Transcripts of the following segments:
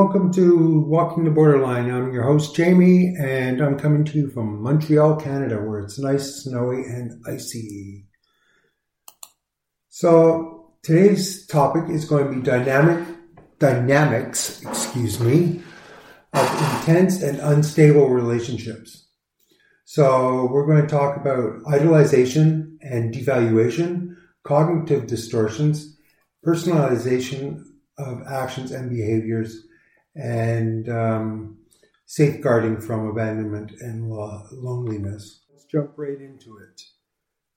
welcome to Walking the Borderline. I'm your host, Jamie, and I'm coming to you from Montreal, Canada, where it's nice, snowy, and icy. So, today's topic is going to be dynamic dynamics, excuse me, of intense and unstable relationships. So, we're going to talk about idolization and devaluation, cognitive distortions, personalization of actions and behaviors and um, safeguarding from abandonment and lo- loneliness. Let's jump right into it.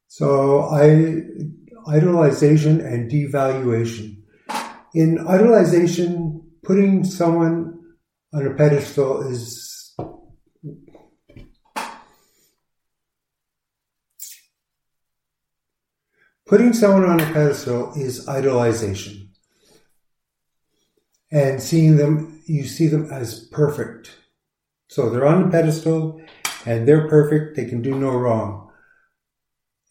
So, I, idolization and devaluation. In idolization, putting someone on a pedestal is putting someone on a pedestal is idolization and seeing them, you see them as perfect. So they're on the pedestal and they're perfect. They can do no wrong.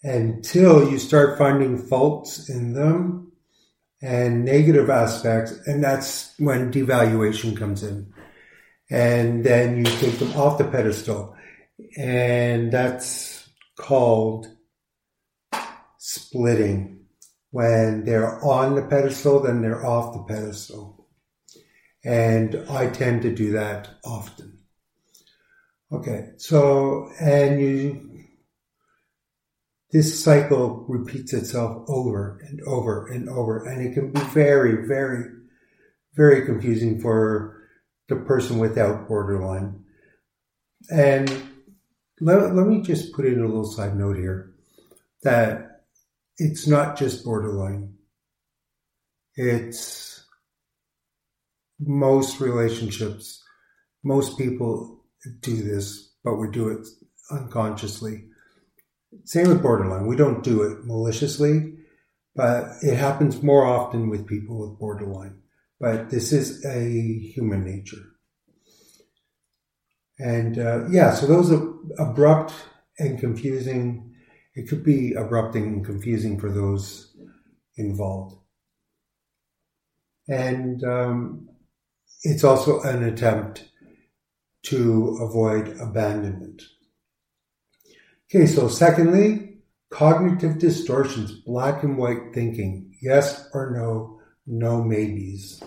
Until you start finding faults in them and negative aspects. And that's when devaluation comes in. And then you take them off the pedestal. And that's called splitting. When they're on the pedestal, then they're off the pedestal. And I tend to do that often. Okay, so, and you, this cycle repeats itself over and over and over, and it can be very, very, very confusing for the person without borderline. And let, let me just put in a little side note here that it's not just borderline. It's most relationships, most people do this, but we do it unconsciously. Same with borderline. We don't do it maliciously, but it happens more often with people with borderline. But this is a human nature. And uh, yeah, so those are abrupt and confusing. It could be abrupt and confusing for those involved. And um, it's also an attempt to avoid abandonment. Okay, so secondly, cognitive distortions, black and white thinking, yes or no, no maybes.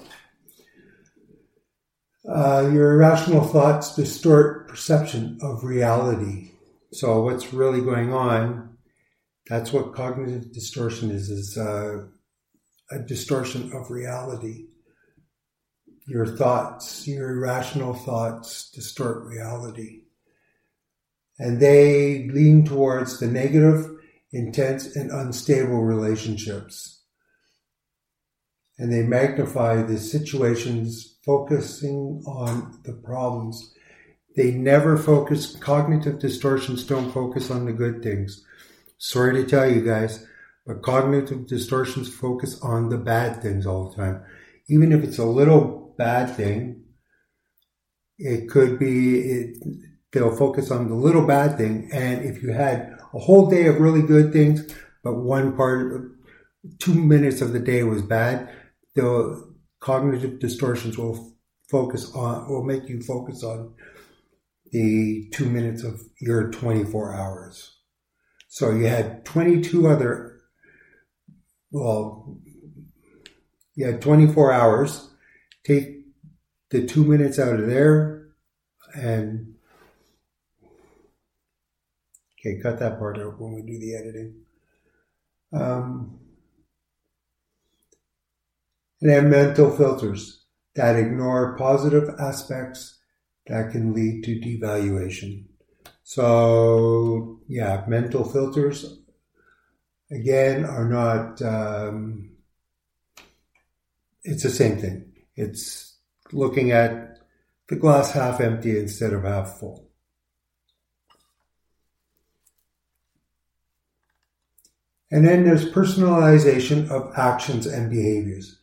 Uh, your irrational thoughts distort perception of reality. So what's really going on? That's what cognitive distortion is, is uh, a distortion of reality your thoughts, your irrational thoughts distort reality. And they lean towards the negative, intense, and unstable relationships. And they magnify the situations, focusing on the problems. They never focus, cognitive distortions don't focus on the good things. Sorry to tell you guys, but cognitive distortions focus on the bad things all the time. Even if it's a little bad thing. It could be it, they'll focus on the little bad thing, and if you had a whole day of really good things, but one part, two minutes of the day was bad, the cognitive distortions will focus on will make you focus on the two minutes of your 24 hours. So you had 22 other, well, you had 24 hours take the two minutes out of there and okay, cut that part out when we do the editing. Um, and have mental filters that ignore positive aspects that can lead to devaluation. So, yeah, mental filters, again, are not, um, it's the same thing. It's looking at the glass half empty instead of half full. And then there's personalization of actions and behaviors.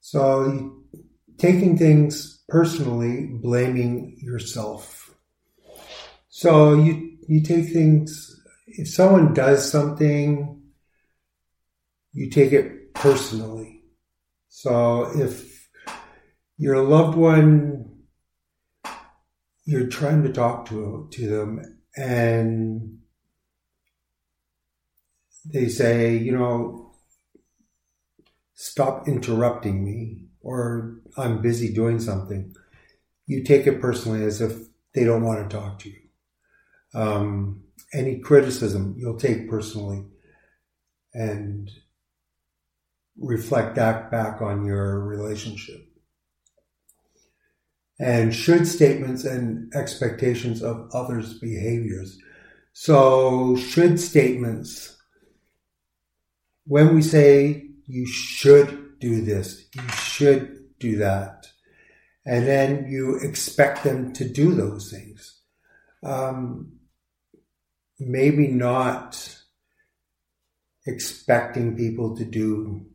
So taking things personally, blaming yourself. So you, you take things, if someone does something, you take it personally. So if your loved one, you're trying to talk to, to them and they say, you know, stop interrupting me or I'm busy doing something. You take it personally as if they don't want to talk to you. Um, any criticism you'll take personally and reflect that back on your relationship. And should statements and expectations of others' behaviors. So, should statements when we say you should do this, you should do that, and then you expect them to do those things, um, maybe not expecting people to do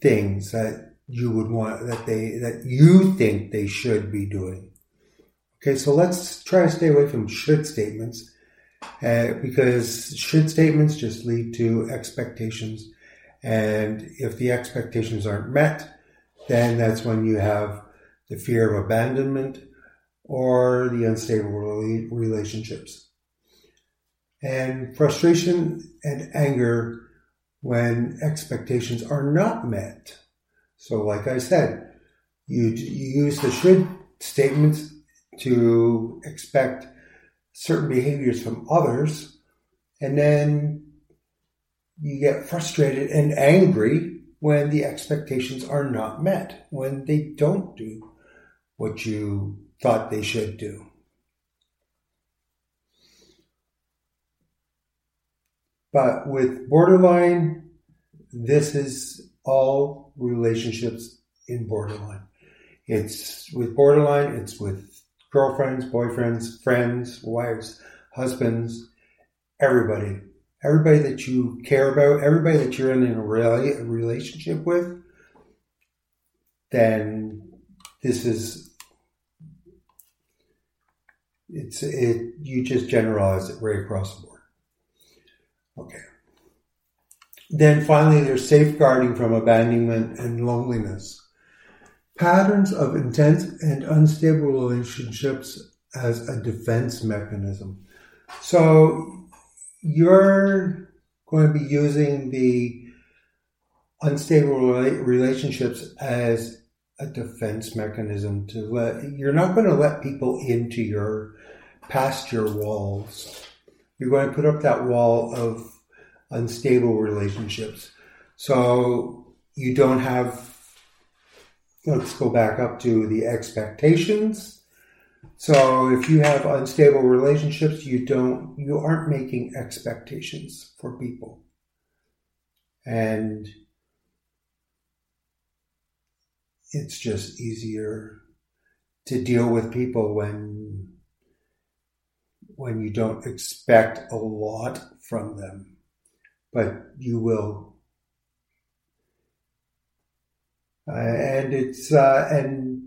things that you would want that they that you think they should be doing. Okay, so let's try to stay away from should statements uh, because should statements just lead to expectations. And if the expectations aren't met, then that's when you have the fear of abandonment or the unstable relationships. And frustration and anger when expectations are not met. So, like I said, you, you use the should statements to expect certain behaviors from others, and then you get frustrated and angry when the expectations are not met, when they don't do what you thought they should do. But with borderline, this is all relationships in borderline. It's with borderline, it's with girlfriends, boyfriends, friends, wives, husbands, everybody. Everybody that you care about, everybody that you're in a relationship with, then this is it's it you just generalize it right across the board. Okay. Then finally there's safeguarding from abandonment and loneliness patterns of intense and unstable relationships as a defense mechanism. So you're going to be using the unstable relationships as a defense mechanism to let you're not going to let people into your past your walls. You're going to put up that wall of unstable relationships. So you don't have let's go back up to the expectations. So if you have unstable relationships, you don't, you aren't making expectations for people. And it's just easier to deal with people when when you don't expect a lot from them, but you will Uh, and it's uh, and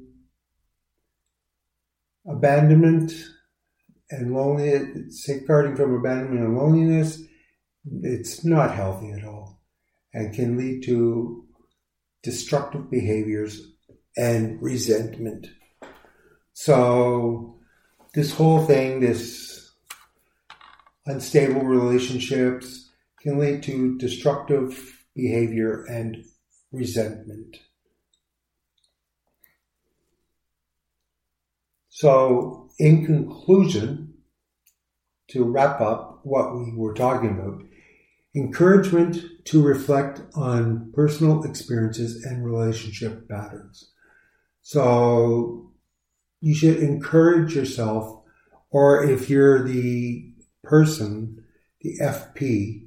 abandonment and loneliness, safeguarding from abandonment and loneliness, it's not healthy at all and can lead to destructive behaviors and resentment. So, this whole thing, this unstable relationships, can lead to destructive behavior and resentment. So, in conclusion, to wrap up what we were talking about, encouragement to reflect on personal experiences and relationship patterns. So, you should encourage yourself, or if you're the person, the FP,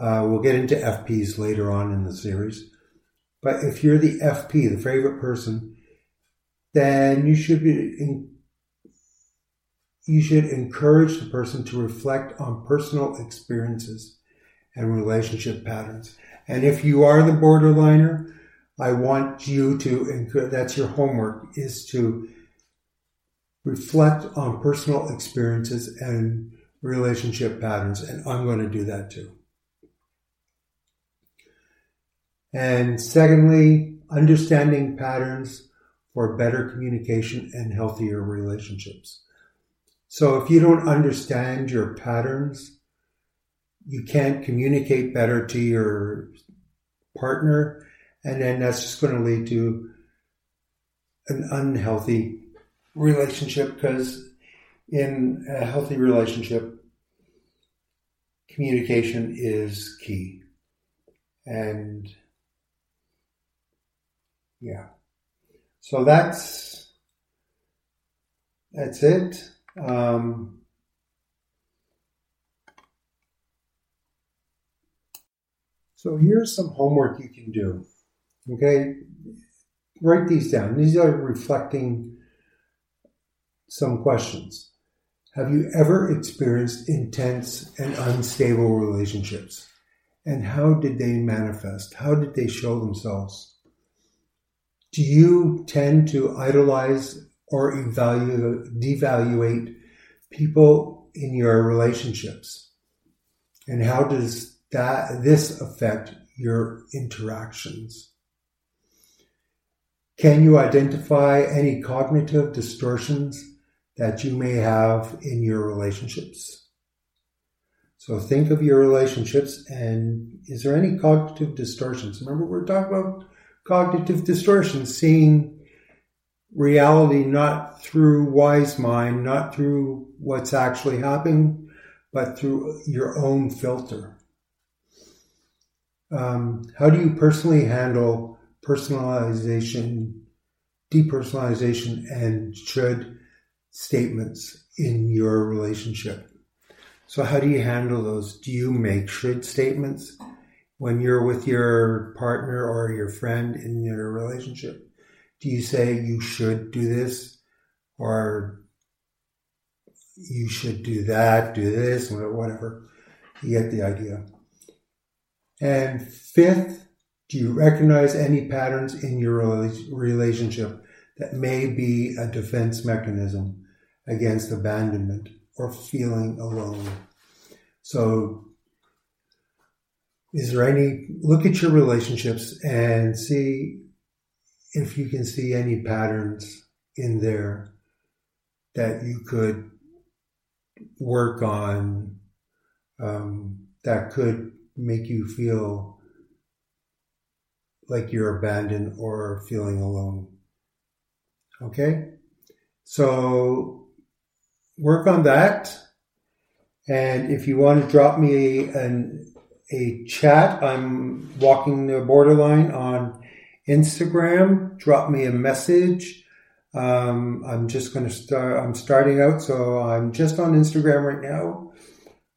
uh, we'll get into FPs later on in the series. But if you're the FP, the favorite person, then you should be in, you should encourage the person to reflect on personal experiences and relationship patterns. And if you are the borderliner, I want you to, that's your homework, is to reflect on personal experiences and relationship patterns. And I'm going to do that too. And secondly, understanding patterns for better communication and healthier relationships. So if you don't understand your patterns, you can't communicate better to your partner, and then that's just going to lead to an unhealthy relationship because in a healthy relationship, communication is key. And yeah. So that's that's it. Um, so here's some homework you can do. Okay, write these down. These are reflecting some questions. Have you ever experienced intense and unstable relationships? And how did they manifest? How did they show themselves? Do you tend to idolize or evaluate, devaluate people in your relationships? And how does that, this affect your interactions? Can you identify any cognitive distortions that you may have in your relationships? So think of your relationships and is there any cognitive distortions? Remember, we're talking about cognitive distortion, seeing reality not through wise mind, not through what's actually happening, but through your own filter. Um, how do you personally handle personalization, depersonalization, and should statements in your relationship? So, how do you handle those? Do you make should statements? When you're with your partner or your friend in your relationship? Do you say you should do this or you should do that, do this, whatever? You get the idea. And fifth, do you recognize any patterns in your relationship that may be a defense mechanism against abandonment or feeling alone? So is there any look at your relationships and see if you can see any patterns in there that you could work on um, that could make you feel like you're abandoned or feeling alone. Okay? So work on that. And if you want to drop me an a chat. I'm walking the borderline on Instagram. Drop me a message. Um, I'm just going to start. I'm starting out, so I'm just on Instagram right now.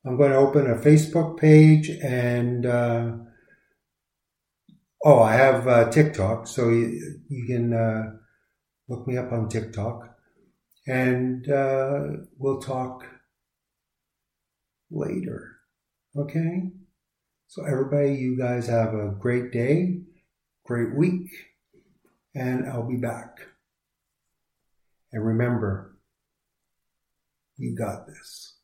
I'm going to open a Facebook page and uh, oh, I have uh, TikTok, so you, you can uh, look me up on TikTok, and uh, we'll talk later. Okay. So, everybody, you guys have a great day, great week, and I'll be back. And remember, you got this.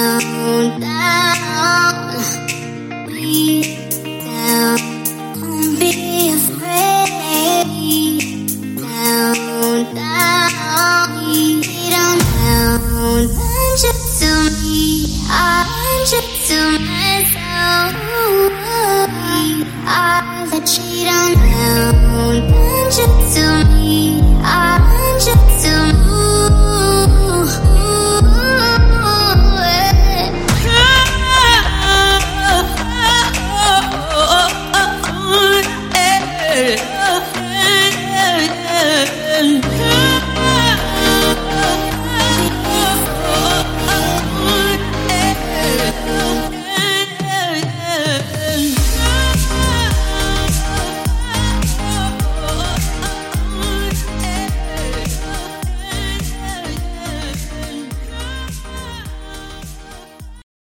Be